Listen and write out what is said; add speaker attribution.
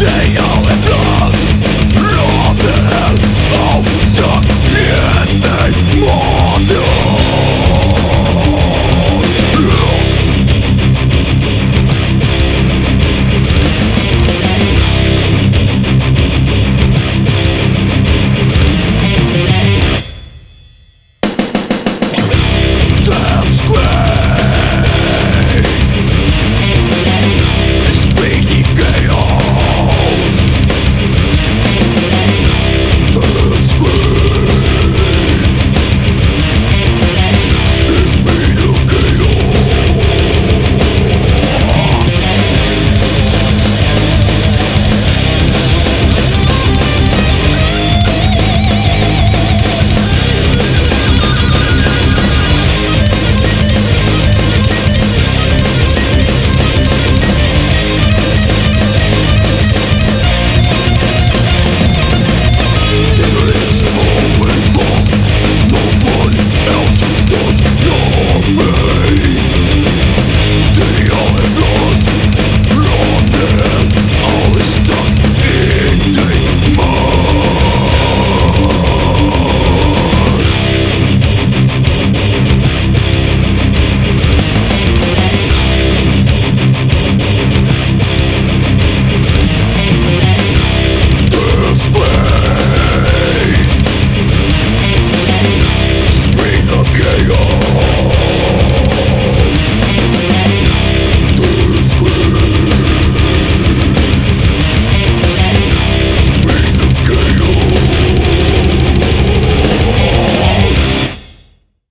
Speaker 1: day